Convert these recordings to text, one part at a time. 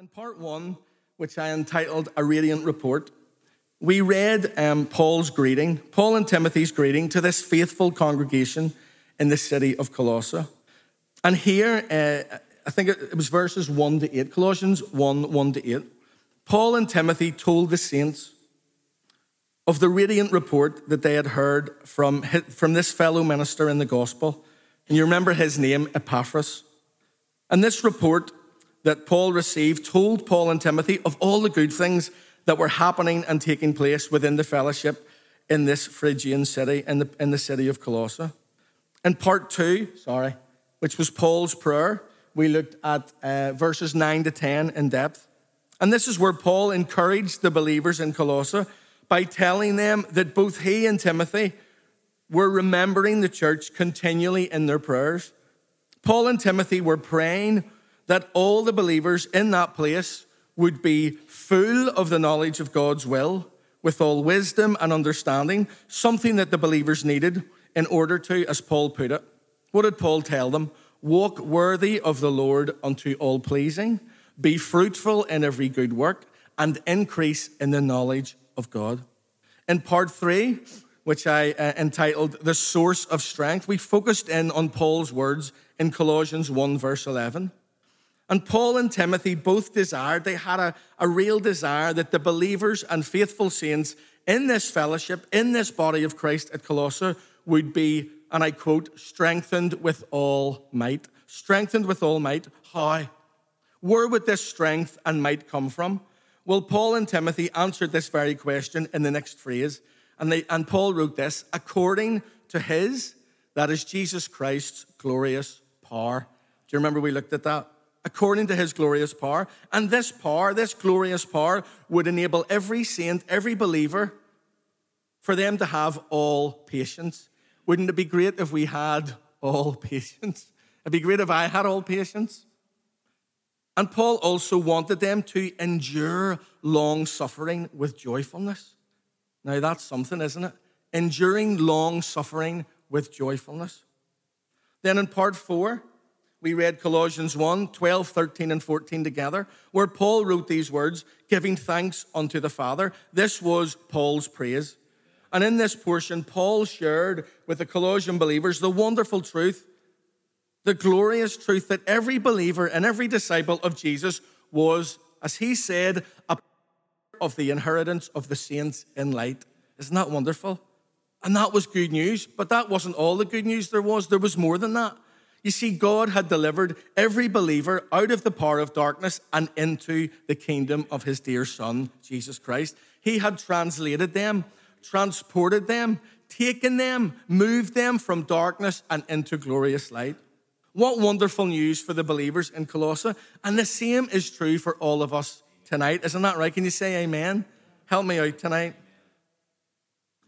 In part one, which I entitled A Radiant Report, we read um, Paul's greeting, Paul and Timothy's greeting to this faithful congregation in the city of Colossae. And here, uh, I think it was verses 1 to 8, Colossians 1 1 to 8. Paul and Timothy told the saints of the radiant report that they had heard from, from this fellow minister in the gospel. And you remember his name, Epaphras. And this report that Paul received told Paul and Timothy of all the good things that were happening and taking place within the fellowship in this Phrygian city, in the, in the city of Colossae. In part two, sorry, which was Paul's prayer, we looked at uh, verses 9 to 10 in depth. And this is where Paul encouraged the believers in Colossae by telling them that both he and Timothy were remembering the church continually in their prayers. Paul and Timothy were praying that all the believers in that place would be full of the knowledge of God's will, with all wisdom and understanding, something that the believers needed in order to, as Paul put it, what did Paul tell them? Walk worthy of the Lord unto all pleasing, be fruitful in every good work, and increase in the knowledge of God. In part three, which I uh, entitled The Source of Strength, we focused in on Paul's words in Colossians 1, verse 11. And Paul and Timothy both desired, they had a, a real desire that the believers and faithful saints in this fellowship, in this body of Christ at Colossae, would be, and I quote, strengthened with all might. Strengthened with all might. How? Where would this strength and might come from? Well, Paul and Timothy answered this very question in the next phrase. And, they, and Paul wrote this according to his, that is Jesus Christ's glorious power. Do you remember we looked at that? According to his glorious power. And this power, this glorious power, would enable every saint, every believer, for them to have all patience. Wouldn't it be great if we had all patience? It'd be great if I had all patience. And Paul also wanted them to endure long suffering with joyfulness. Now, that's something, isn't it? Enduring long suffering with joyfulness. Then in part four, we read Colossians 1 12, 13, and 14 together, where Paul wrote these words, giving thanks unto the Father. This was Paul's praise. And in this portion, Paul shared with the Colossian believers the wonderful truth, the glorious truth that every believer and every disciple of Jesus was, as he said, a of the inheritance of the saints in light. Isn't that wonderful? And that was good news, but that wasn't all the good news there was. There was more than that. You see, God had delivered every believer out of the power of darkness and into the kingdom of his dear Son, Jesus Christ. He had translated them, transported them, taken them, moved them from darkness and into glorious light. What wonderful news for the believers in Colossae. And the same is true for all of us tonight. Isn't that right? Can you say amen? Help me out tonight.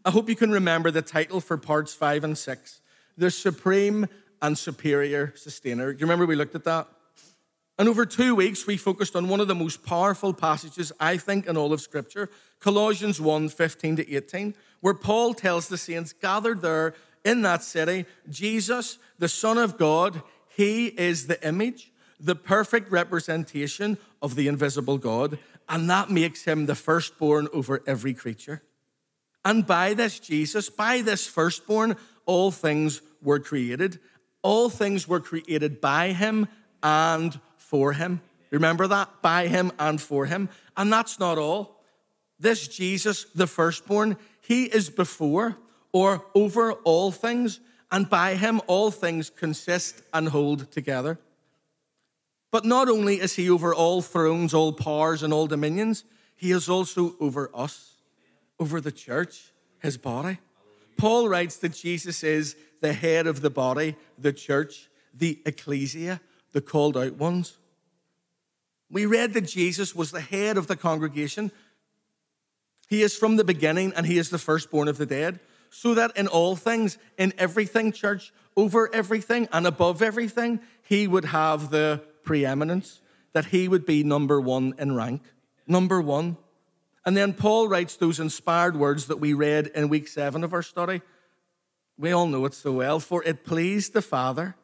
I hope you can remember the title for parts five and six The Supreme and superior sustainer. Do you remember we looked at that? And over two weeks, we focused on one of the most powerful passages, I think, in all of Scripture Colossians 1 15 to 18, where Paul tells the saints gathered there in that city Jesus, the Son of God, he is the image, the perfect representation of the invisible God, and that makes him the firstborn over every creature. And by this Jesus, by this firstborn, all things were created all things were created by him and for him. Remember that? By him and for him. And that's not all. This Jesus, the firstborn, he is before or over all things, and by him all things consist and hold together. But not only is he over all thrones, all powers, and all dominions, he is also over us, over the church, his body. Paul writes that Jesus is the head of the body, the church, the ecclesia, the called out ones. We read that Jesus was the head of the congregation. He is from the beginning and he is the firstborn of the dead. So that in all things, in everything, church, over everything and above everything, he would have the preeminence, that he would be number one in rank. Number one. And then Paul writes those inspired words that we read in week seven of our study we all know it so well. For it pleased the Father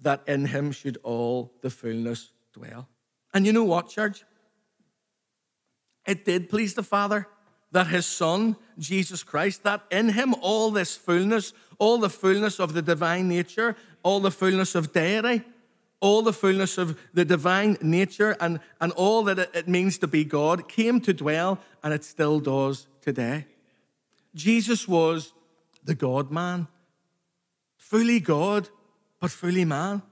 that in him should all the fullness dwell. And you know what, church? It did please the Father that his Son, Jesus Christ, that in him all this fullness, all the fullness of the divine nature, all the fullness of deity, all the fullness of the divine nature, and, and all that it means to be God came to dwell, and it still does today. Jesus was the God man, fully God, but fully man,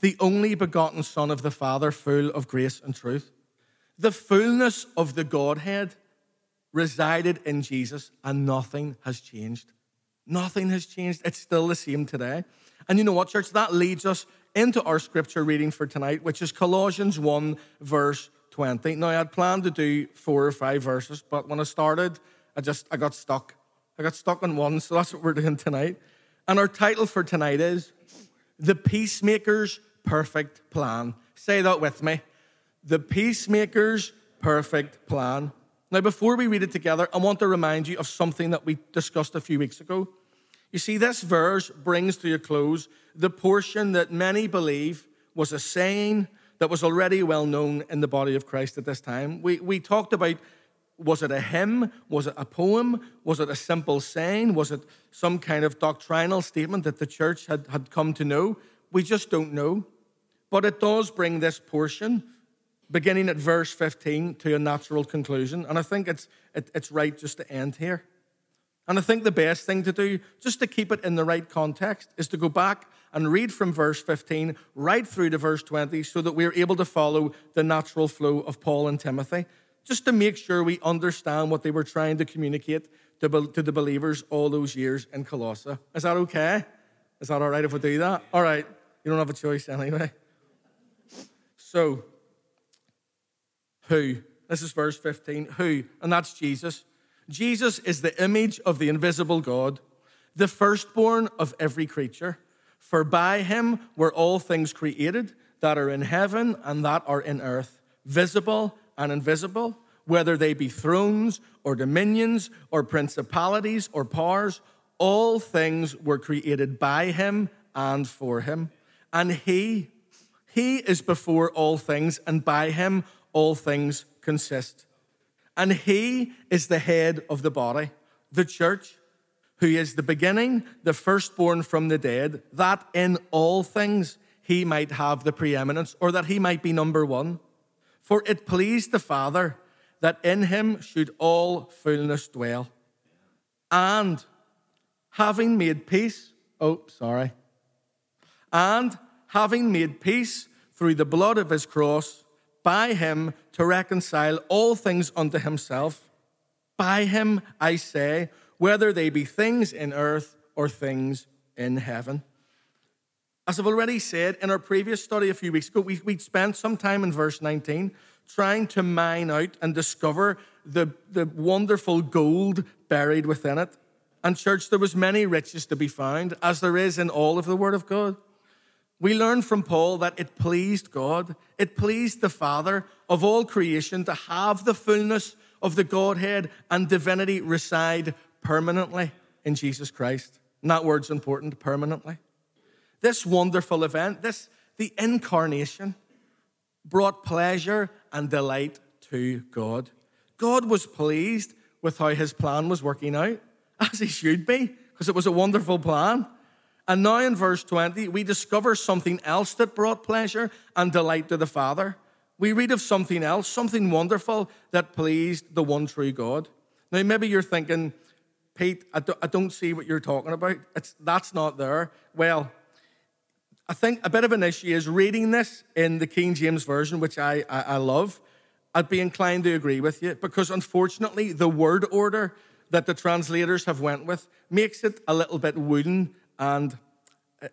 the only begotten Son of the Father, full of grace and truth. The fullness of the Godhead resided in Jesus, and nothing has changed. Nothing has changed. It's still the same today. And you know what, church? That leads us into our scripture reading for tonight, which is Colossians 1, verse 20. Now, I had planned to do four or five verses, but when I started, I just I got stuck. I got stuck on one, so that's what we're doing tonight. And our title for tonight is The Peacemaker's Perfect Plan. Say that with me. The Peacemaker's Perfect Plan. Now, before we read it together, I want to remind you of something that we discussed a few weeks ago. You see, this verse brings to a close the portion that many believe was a saying that was already well known in the body of Christ at this time. We, we talked about was it a hymn? Was it a poem? Was it a simple saying? Was it some kind of doctrinal statement that the church had, had come to know? We just don't know. But it does bring this portion, beginning at verse 15, to a natural conclusion. And I think it's, it, it's right just to end here. And I think the best thing to do, just to keep it in the right context, is to go back and read from verse 15 right through to verse 20 so that we're able to follow the natural flow of Paul and Timothy just to make sure we understand what they were trying to communicate to, to the believers all those years in Colossae. Is that okay? Is that all right if we do that? All right. You don't have a choice anyway. So, who? This is verse 15. Who? And that's Jesus. Jesus is the image of the invisible God, the firstborn of every creature. For by him were all things created that are in heaven and that are in earth, visible and invisible, whether they be thrones or dominions or principalities or powers, all things were created by him and for him. And he, he is before all things, and by him all things consist. And he is the head of the body, the church, who is the beginning, the firstborn from the dead, that in all things he might have the preeminence, or that he might be number one. For it pleased the Father that in him should all fullness dwell. And having made peace, oh, sorry, and having made peace through the blood of his cross, by him to reconcile all things unto himself. By him, I say, whether they be things in earth or things in heaven. As I've already said in our previous study a few weeks ago, we, we spent some time in verse 19 trying to mine out and discover the, the wonderful gold buried within it. And, church, there was many riches to be found, as there is in all of the Word of God. We learn from Paul that it pleased God, it pleased the Father of all creation to have the fullness of the Godhead and divinity reside permanently in Jesus Christ. And that word's important permanently. This wonderful event, this the incarnation, brought pleasure and delight to God. God was pleased with how his plan was working out, as he should be, because it was a wonderful plan. And now in verse 20, we discover something else that brought pleasure and delight to the Father. We read of something else, something wonderful that pleased the one true God. Now, maybe you're thinking, Pete, I don't see what you're talking about. It's, that's not there. Well, I think a bit of an issue is reading this in the King James Version, which I, I, I love. I'd be inclined to agree with you because unfortunately, the word order that the translators have went with makes it a little bit wooden and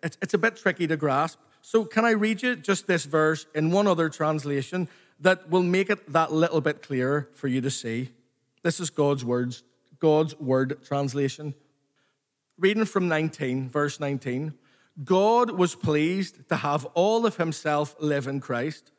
it's, it's a bit tricky to grasp. So, can I read you just this verse in one other translation that will make it that little bit clearer for you to see? This is God's words, God's word translation. Reading from 19, verse 19. God was pleased to have all of himself live in Christ.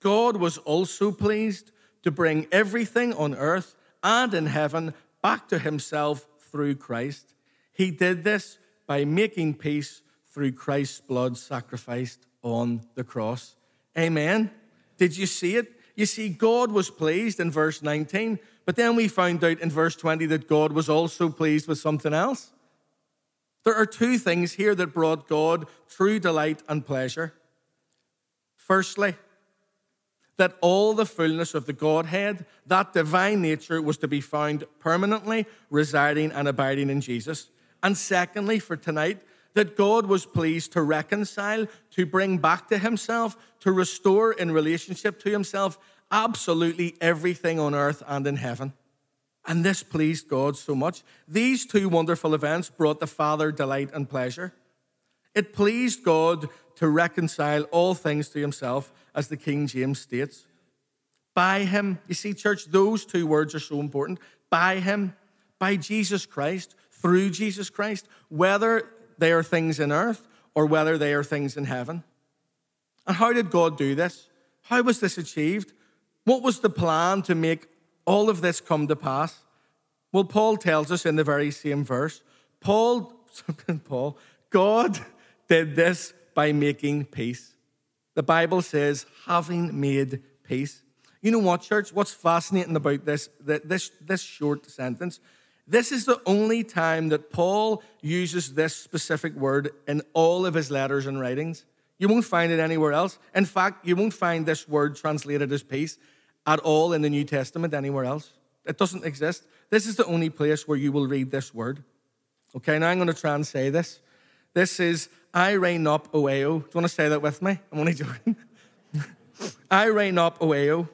God was also pleased to bring everything on earth and in heaven back to himself through Christ. He did this by making peace through Christ's blood sacrificed on the cross. Amen. Did you see it? You see, God was pleased in verse 19, but then we found out in verse 20 that God was also pleased with something else. There are two things here that brought God true delight and pleasure. Firstly, that all the fullness of the Godhead, that divine nature, was to be found permanently residing and abiding in Jesus. And secondly, for tonight, that God was pleased to reconcile, to bring back to himself, to restore in relationship to himself absolutely everything on earth and in heaven. And this pleased God so much. These two wonderful events brought the Father delight and pleasure. It pleased God to reconcile all things to himself as the King James states. By him, you see, church, those two words are so important. By him, by Jesus Christ, through Jesus Christ, whether they are things in earth or whether they are things in heaven. And how did God do this? How was this achieved? What was the plan to make all of this come to pass? Well, Paul tells us in the very same verse. Paul, Paul, God did this by making peace. The Bible says, having made peace. You know what, church? What's fascinating about this, this, this short sentence? This is the only time that Paul uses this specific word in all of his letters and writings. You won't find it anywhere else. In fact, you won't find this word translated as peace at all in the New Testament anywhere else. It doesn't exist. This is the only place where you will read this word. Okay, now I'm going to try and say this. This is eirene oeo. Do you want to say that with me? I'm only joking. eirene oeo.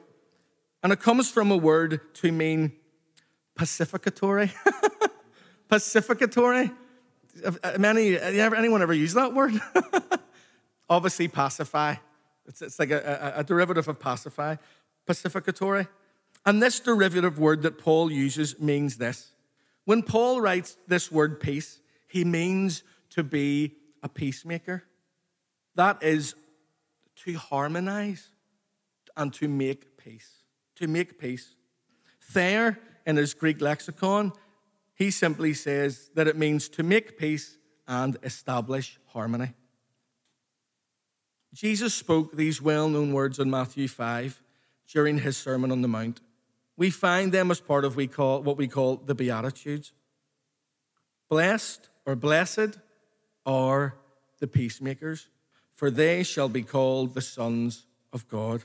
And it comes from a word to mean pacificatory. pacificatory. Many, anyone ever use that word? Obviously, pacify. It's, it's like a, a, a derivative of pacify, pacificatory. And this derivative word that Paul uses means this. When Paul writes this word peace, he means to be a peacemaker. That is to harmonize and to make peace. To make peace. Thayer, in his Greek lexicon, he simply says that it means to make peace and establish harmony. Jesus spoke these well known words in Matthew 5 during his Sermon on the Mount. We find them as part of we call, what we call the Beatitudes. Blessed or blessed are the peacemakers, for they shall be called the sons of God.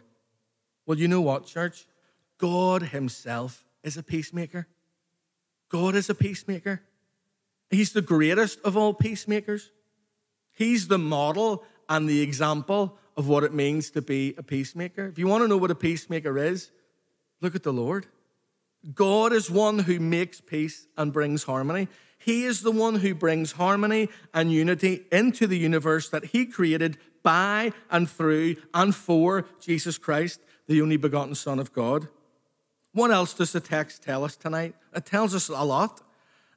Well, you know what, church? God Himself is a peacemaker. God is a peacemaker. He's the greatest of all peacemakers. He's the model and the example of what it means to be a peacemaker. If you want to know what a peacemaker is, look at the Lord. God is one who makes peace and brings harmony. He is the one who brings harmony and unity into the universe that He created by and through and for Jesus Christ, the only begotten Son of God. What else does the text tell us tonight? It tells us a lot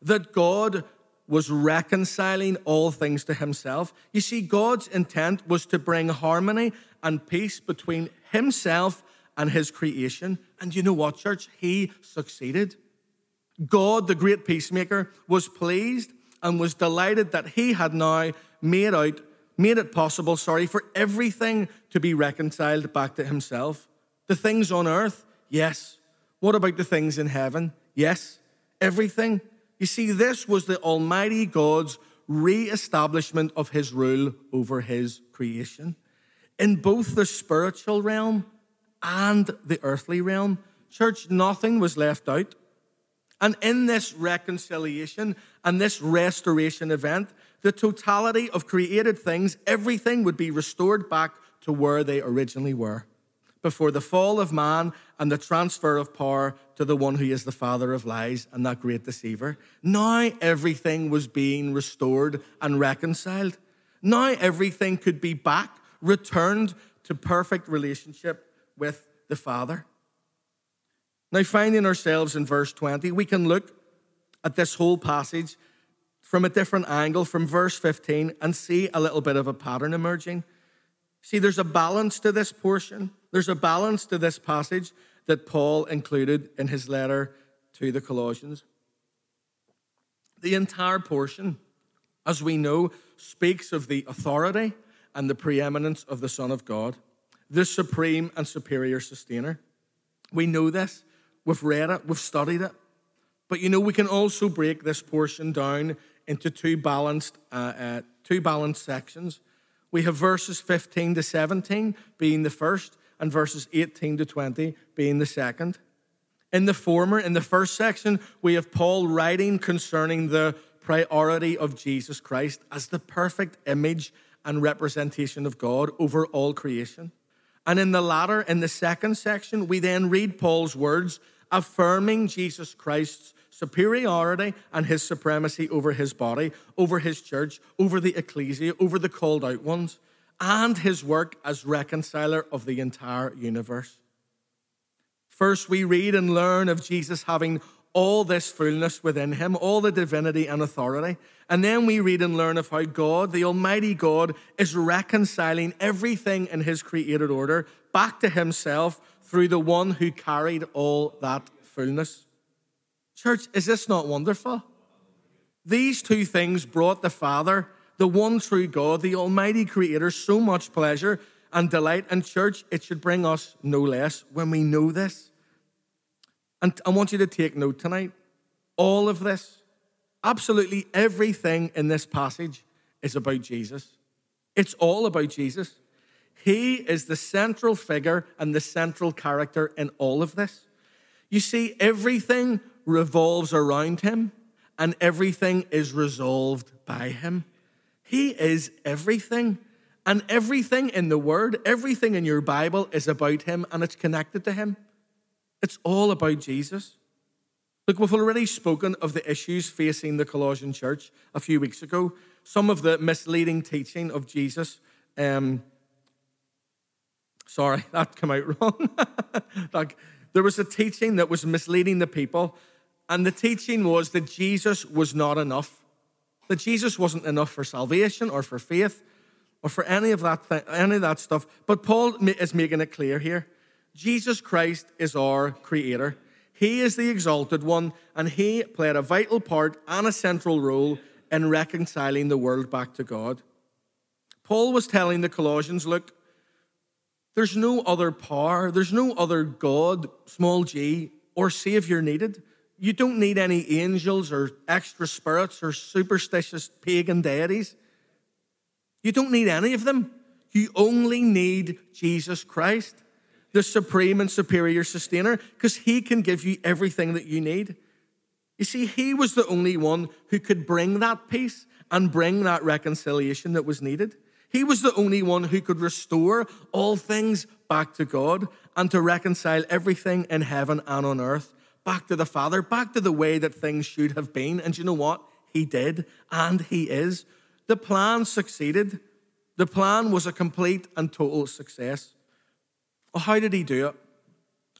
that God was reconciling all things to Himself. You see, God's intent was to bring harmony and peace between Himself and His creation. And you know what, church? He succeeded. God, the great peacemaker, was pleased and was delighted that he had now made out, made it possible, sorry, for everything to be reconciled back to himself. The things on earth, yes. What about the things in heaven? Yes. Everything. You see, this was the Almighty God's re-establishment of his rule over his creation. In both the spiritual realm and the earthly realm, church, nothing was left out. And in this reconciliation and this restoration event, the totality of created things, everything would be restored back to where they originally were before the fall of man and the transfer of power to the one who is the father of lies and that great deceiver. Now everything was being restored and reconciled. Now everything could be back, returned to perfect relationship with the Father. Now, finding ourselves in verse 20, we can look at this whole passage from a different angle, from verse 15, and see a little bit of a pattern emerging. See, there's a balance to this portion, there's a balance to this passage that Paul included in his letter to the Colossians. The entire portion, as we know, speaks of the authority and the preeminence of the Son of God, the supreme and superior sustainer. We know this. We've read it, we've studied it. But you know, we can also break this portion down into two balanced, uh, uh, two balanced sections. We have verses 15 to 17 being the first, and verses 18 to 20 being the second. In the former, in the first section, we have Paul writing concerning the priority of Jesus Christ as the perfect image and representation of God over all creation. And in the latter, in the second section, we then read Paul's words affirming Jesus Christ's superiority and his supremacy over his body, over his church, over the ecclesia, over the called out ones, and his work as reconciler of the entire universe. First, we read and learn of Jesus having all this fullness within him, all the divinity and authority. And then we read and learn of how God, the Almighty God, is reconciling everything in his created order back to himself through the one who carried all that fullness. Church, is this not wonderful? These two things brought the Father, the one true God, the Almighty Creator, so much pleasure and delight. And, church, it should bring us no less when we know this. And I want you to take note tonight. All of this, absolutely everything in this passage is about Jesus. It's all about Jesus. He is the central figure and the central character in all of this. You see, everything revolves around him and everything is resolved by him. He is everything. And everything in the Word, everything in your Bible is about him and it's connected to him. It's all about Jesus. Look, we've already spoken of the issues facing the Colossian church a few weeks ago. Some of the misleading teaching of Jesus. Um, sorry, that came out wrong. like, there was a teaching that was misleading the people, and the teaching was that Jesus was not enough. That Jesus wasn't enough for salvation or for faith or for any of that, th- any of that stuff. But Paul is making it clear here Jesus Christ is our creator. He is the exalted one, and he played a vital part and a central role in reconciling the world back to God. Paul was telling the Colossians, look, there's no other power, there's no other God, small g, or Savior needed. You don't need any angels or extra spirits or superstitious pagan deities. You don't need any of them. You only need Jesus Christ the supreme and superior sustainer, because he can give you everything that you need. You see, he was the only one who could bring that peace and bring that reconciliation that was needed. He was the only one who could restore all things back to God and to reconcile everything in heaven and on earth back to the Father, back to the way that things should have been. And you know what? He did, and He is. The plan succeeded. The plan was a complete and total success. How did he do it?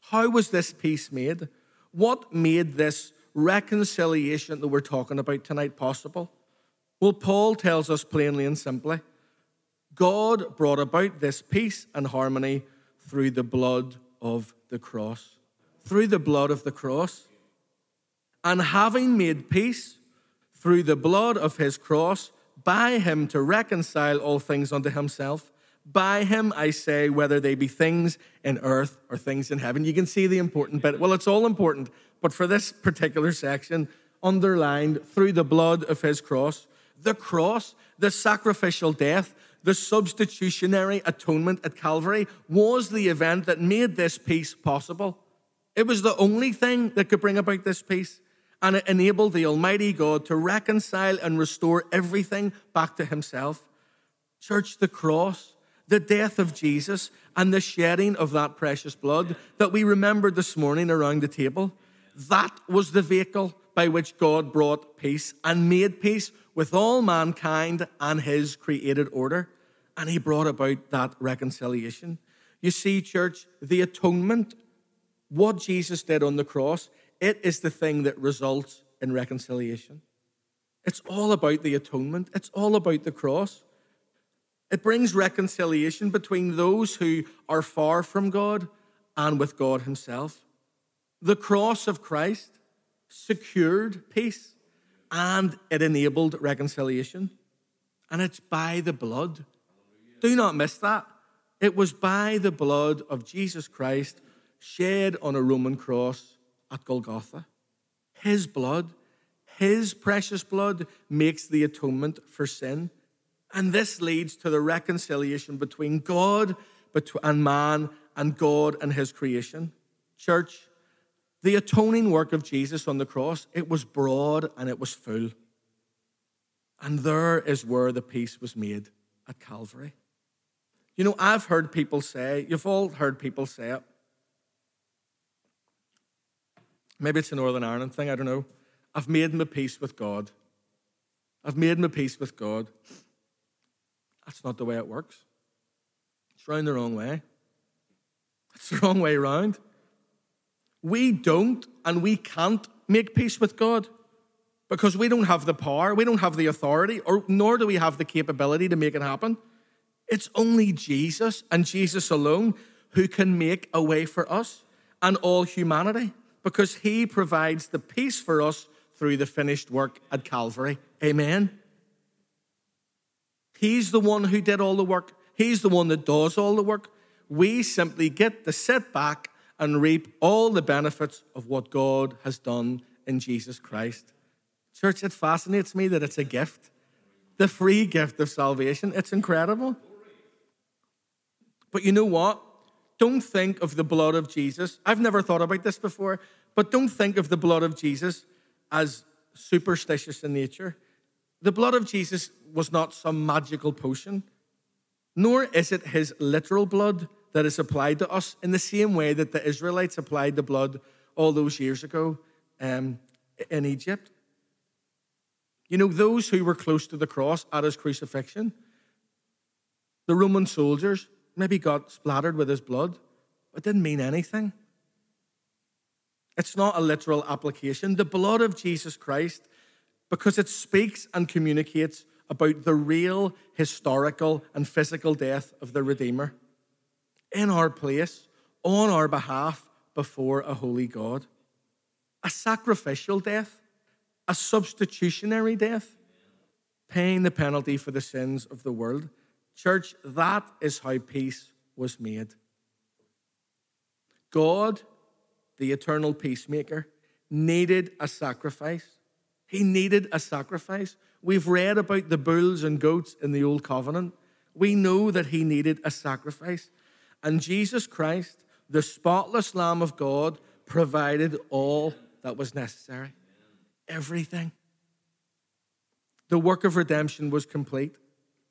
How was this peace made? What made this reconciliation that we're talking about tonight possible? Well, Paul tells us plainly and simply God brought about this peace and harmony through the blood of the cross. Through the blood of the cross. And having made peace through the blood of his cross, by him to reconcile all things unto himself, by him, I say, whether they be things in earth or things in heaven. You can see the important bit. Well, it's all important, but for this particular section, underlined through the blood of his cross, the cross, the sacrificial death, the substitutionary atonement at Calvary was the event that made this peace possible. It was the only thing that could bring about this peace, and it enabled the Almighty God to reconcile and restore everything back to Himself. Church, the cross the death of Jesus and the shedding of that precious blood that we remembered this morning around the table. That was the vehicle by which God brought peace and made peace with all mankind and his created order. And he brought about that reconciliation. You see, church, the atonement, what Jesus did on the cross, it is the thing that results in reconciliation. It's all about the atonement, it's all about the cross. It brings reconciliation between those who are far from God and with God Himself. The cross of Christ secured peace and it enabled reconciliation. And it's by the blood. Do not miss that. It was by the blood of Jesus Christ shed on a Roman cross at Golgotha. His blood, his precious blood, makes the atonement for sin. And this leads to the reconciliation between God and man and God and his creation. Church, the atoning work of Jesus on the cross, it was broad and it was full. And there is where the peace was made at Calvary. You know, I've heard people say, you've all heard people say it. Maybe it's a Northern Ireland thing, I don't know. I've made my peace with God. I've made my peace with God. That's not the way it works. It's round the wrong way. It's the wrong way around. We don't and we can't make peace with God because we don't have the power, we don't have the authority, or nor do we have the capability to make it happen. It's only Jesus and Jesus alone who can make a way for us and all humanity because he provides the peace for us through the finished work at Calvary. Amen. He's the one who did all the work. He's the one that does all the work. We simply get to sit back and reap all the benefits of what God has done in Jesus Christ. Church, it fascinates me that it's a gift, the free gift of salvation. It's incredible. But you know what? Don't think of the blood of Jesus. I've never thought about this before, but don't think of the blood of Jesus as superstitious in nature. The blood of Jesus was not some magical potion, nor is it his literal blood that is applied to us in the same way that the Israelites applied the blood all those years ago um, in Egypt. You know, those who were close to the cross at his crucifixion, the Roman soldiers maybe got splattered with his blood. But didn't mean anything. It's not a literal application. The blood of Jesus Christ, because it speaks and communicates about the real historical and physical death of the Redeemer in our place, on our behalf, before a holy God. A sacrificial death, a substitutionary death, paying the penalty for the sins of the world. Church, that is how peace was made. God, the eternal peacemaker, needed a sacrifice. He needed a sacrifice. We've read about the bulls and goats in the Old Covenant. We know that he needed a sacrifice. And Jesus Christ, the spotless Lamb of God, provided all that was necessary. Everything. The work of redemption was complete.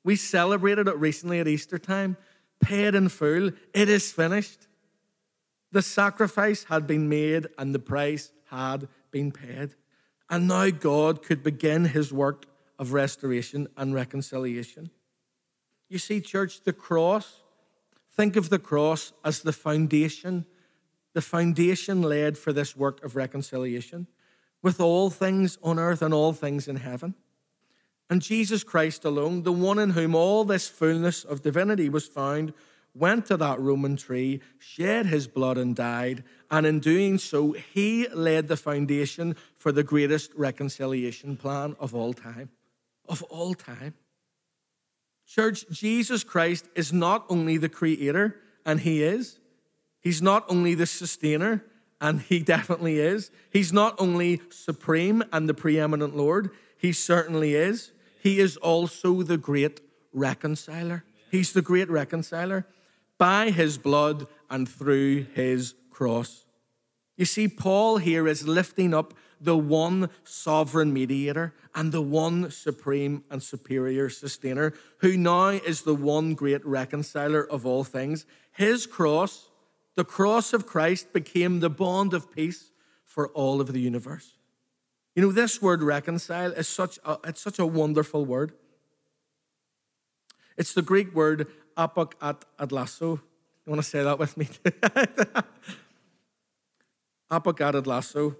We celebrated it recently at Easter time, paid in full. It is finished. The sacrifice had been made and the price had been paid. And now God could begin his work of restoration and reconciliation. You see, church, the cross, think of the cross as the foundation, the foundation laid for this work of reconciliation with all things on earth and all things in heaven. And Jesus Christ alone, the one in whom all this fullness of divinity was found, went to that Roman tree, shed his blood, and died. And in doing so, he laid the foundation for the greatest reconciliation plan of all time. Of all time. Church, Jesus Christ is not only the creator, and he is. He's not only the sustainer, and he definitely is. He's not only supreme and the preeminent Lord, he certainly is. He is also the great reconciler. He's the great reconciler by his blood and through his cross. You see, Paul here is lifting up the one sovereign mediator and the one supreme and superior sustainer, who now is the one great reconciler of all things. His cross, the cross of Christ, became the bond of peace for all of the universe. You know, this word reconcile is such a, it's such a wonderful word. It's the Greek word apak at adlasso. You want to say that with me? apokatallasso.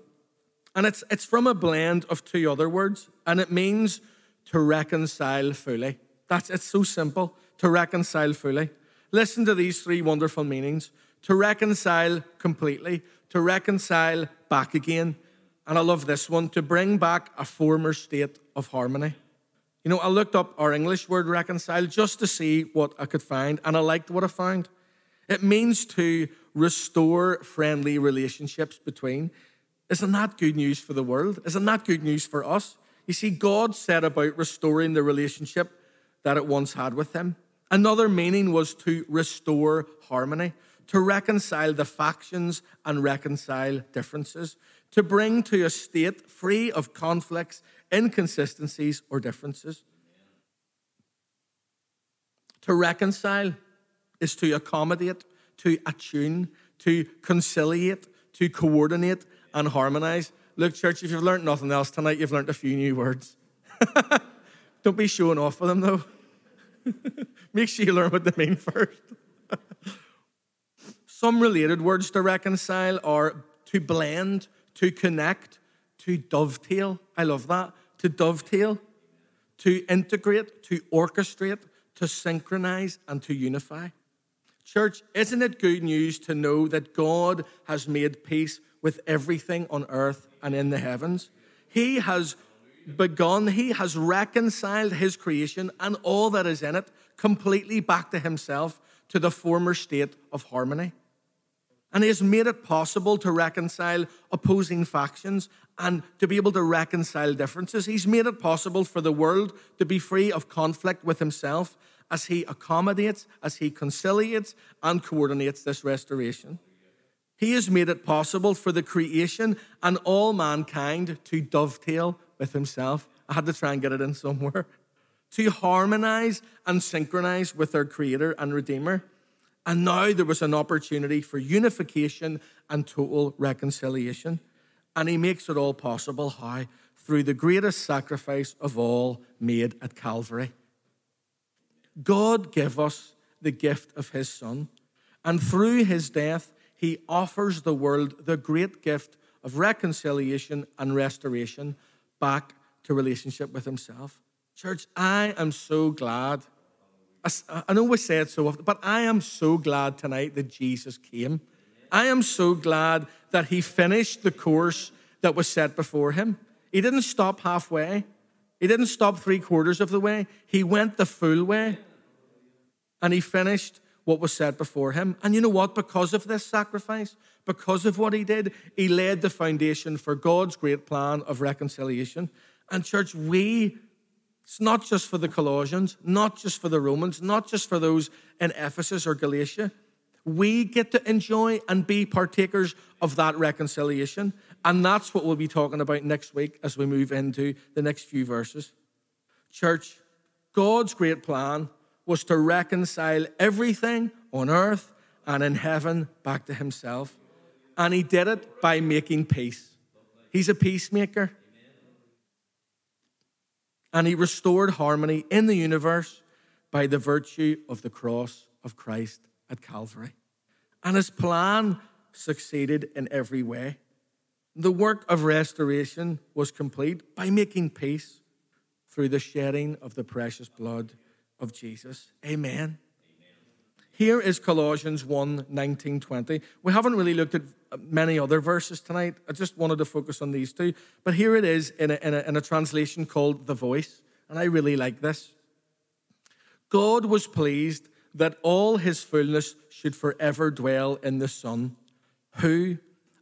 And it's, it's from a blend of two other words, and it means to reconcile fully. That's it's so simple. To reconcile fully. Listen to these three wonderful meanings. To reconcile completely, to reconcile back again, and I love this one to bring back a former state of harmony. You know, I looked up our English word reconcile just to see what I could find, and I liked what I found. It means to restore friendly relationships between. Isn't that good news for the world? Isn't that good news for us? You see, God set about restoring the relationship that it once had with Him. Another meaning was to restore harmony, to reconcile the factions and reconcile differences, to bring to a state free of conflicts, inconsistencies, or differences. To reconcile is to accommodate, to attune, to conciliate, to coordinate, and harmonize. Look, church, if you've learned nothing else tonight, you've learned a few new words. Don't be showing off with them, though. Make sure you learn what they mean first. Some related words to reconcile are to blend, to connect, to dovetail. I love that. To dovetail, to integrate, to orchestrate, to synchronize, and to unify. Church, isn't it good news to know that God has made peace with everything on earth and in the heavens? He has begun, He has reconciled His creation and all that is in it completely back to Himself to the former state of harmony. And He has made it possible to reconcile opposing factions and to be able to reconcile differences. He's made it possible for the world to be free of conflict with Himself as He accommodates, as He conciliates, and coordinates this restoration. He has made it possible for the creation and all mankind to dovetail with Himself. I had to try and get it in somewhere. To harmonize and synchronize with their Creator and Redeemer. And now there was an opportunity for unification and total reconciliation. And He makes it all possible. How? Through the greatest sacrifice of all made at Calvary. God gave us the gift of His Son. And through His death, He offers the world the great gift of reconciliation and restoration back to relationship with Himself. Church, I am so glad. I know we say it so often, but I am so glad tonight that Jesus came. I am so glad that He finished the course that was set before Him. He didn't stop halfway. He didn't stop three quarters of the way. He went the full way and he finished what was set before him. And you know what? Because of this sacrifice, because of what he did, he laid the foundation for God's great plan of reconciliation. And, church, we, it's not just for the Colossians, not just for the Romans, not just for those in Ephesus or Galatia. We get to enjoy and be partakers of that reconciliation. And that's what we'll be talking about next week as we move into the next few verses. Church, God's great plan was to reconcile everything on earth and in heaven back to himself. And he did it by making peace. He's a peacemaker. And he restored harmony in the universe by the virtue of the cross of Christ at Calvary. And his plan succeeded in every way. The work of restoration was complete by making peace through the shedding of the precious blood of Jesus. Amen. Here is Colossians 1 19, 20. We haven't really looked at many other verses tonight. I just wanted to focus on these two. But here it is in a, in a, in a translation called The Voice. And I really like this. God was pleased that all his fullness should forever dwell in the Son, who,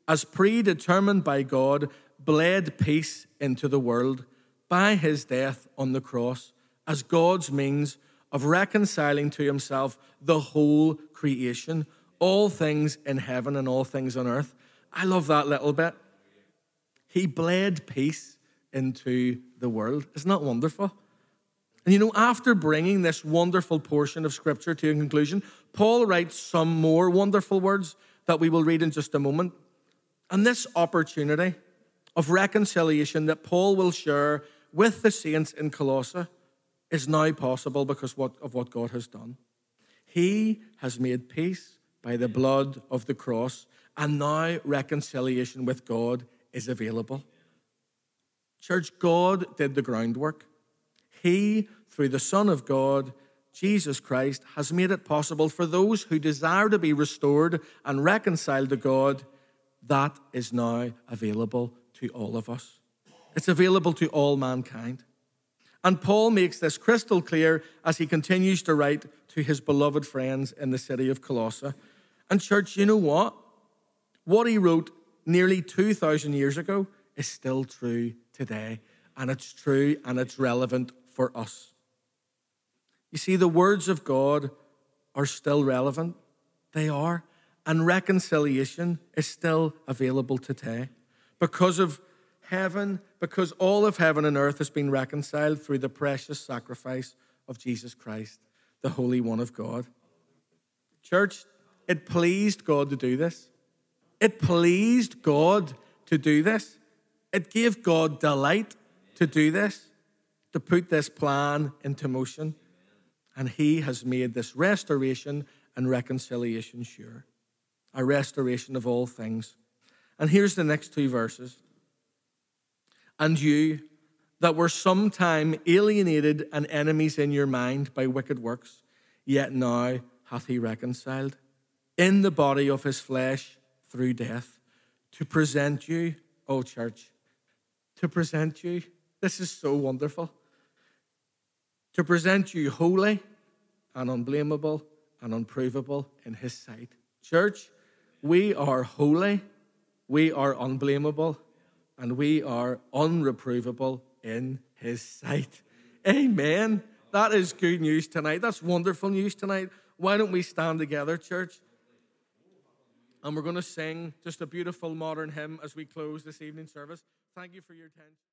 as predetermined by God, bled peace into the world by his death on the cross as God's means of reconciling to himself the whole creation, all things in heaven and all things on earth. I love that little bit. He bled peace into the world. Isn't that wonderful? And you know, after bringing this wonderful portion of scripture to a conclusion, Paul writes some more wonderful words that we will read in just a moment. And this opportunity of reconciliation that Paul will share with the saints in Colossae is now possible because of what God has done. He has made peace by the blood of the cross, and now reconciliation with God is available. Church, God did the groundwork. He, through the Son of God, Jesus Christ, has made it possible for those who desire to be restored and reconciled to God. That is now available to all of us. It's available to all mankind. And Paul makes this crystal clear as he continues to write to his beloved friends in the city of Colossae. And, church, you know what? What he wrote nearly 2,000 years ago is still true today. And it's true and it's relevant for us. You see, the words of God are still relevant. They are. And reconciliation is still available today because of heaven, because all of heaven and earth has been reconciled through the precious sacrifice of Jesus Christ, the Holy One of God. Church, it pleased God to do this. It pleased God to do this. It gave God delight to do this, to put this plan into motion. And He has made this restoration and reconciliation sure. A restoration of all things. And here's the next two verses. And you that were sometime alienated and enemies in your mind by wicked works, yet now hath he reconciled in the body of his flesh through death to present you, O church, to present you. This is so wonderful. To present you holy and unblameable and unprovable in his sight. Church, we are holy, we are unblameable, and we are unreprovable in his sight. Amen. That is good news tonight. That's wonderful news tonight. Why don't we stand together, church? And we're going to sing just a beautiful modern hymn as we close this evening service. Thank you for your attention.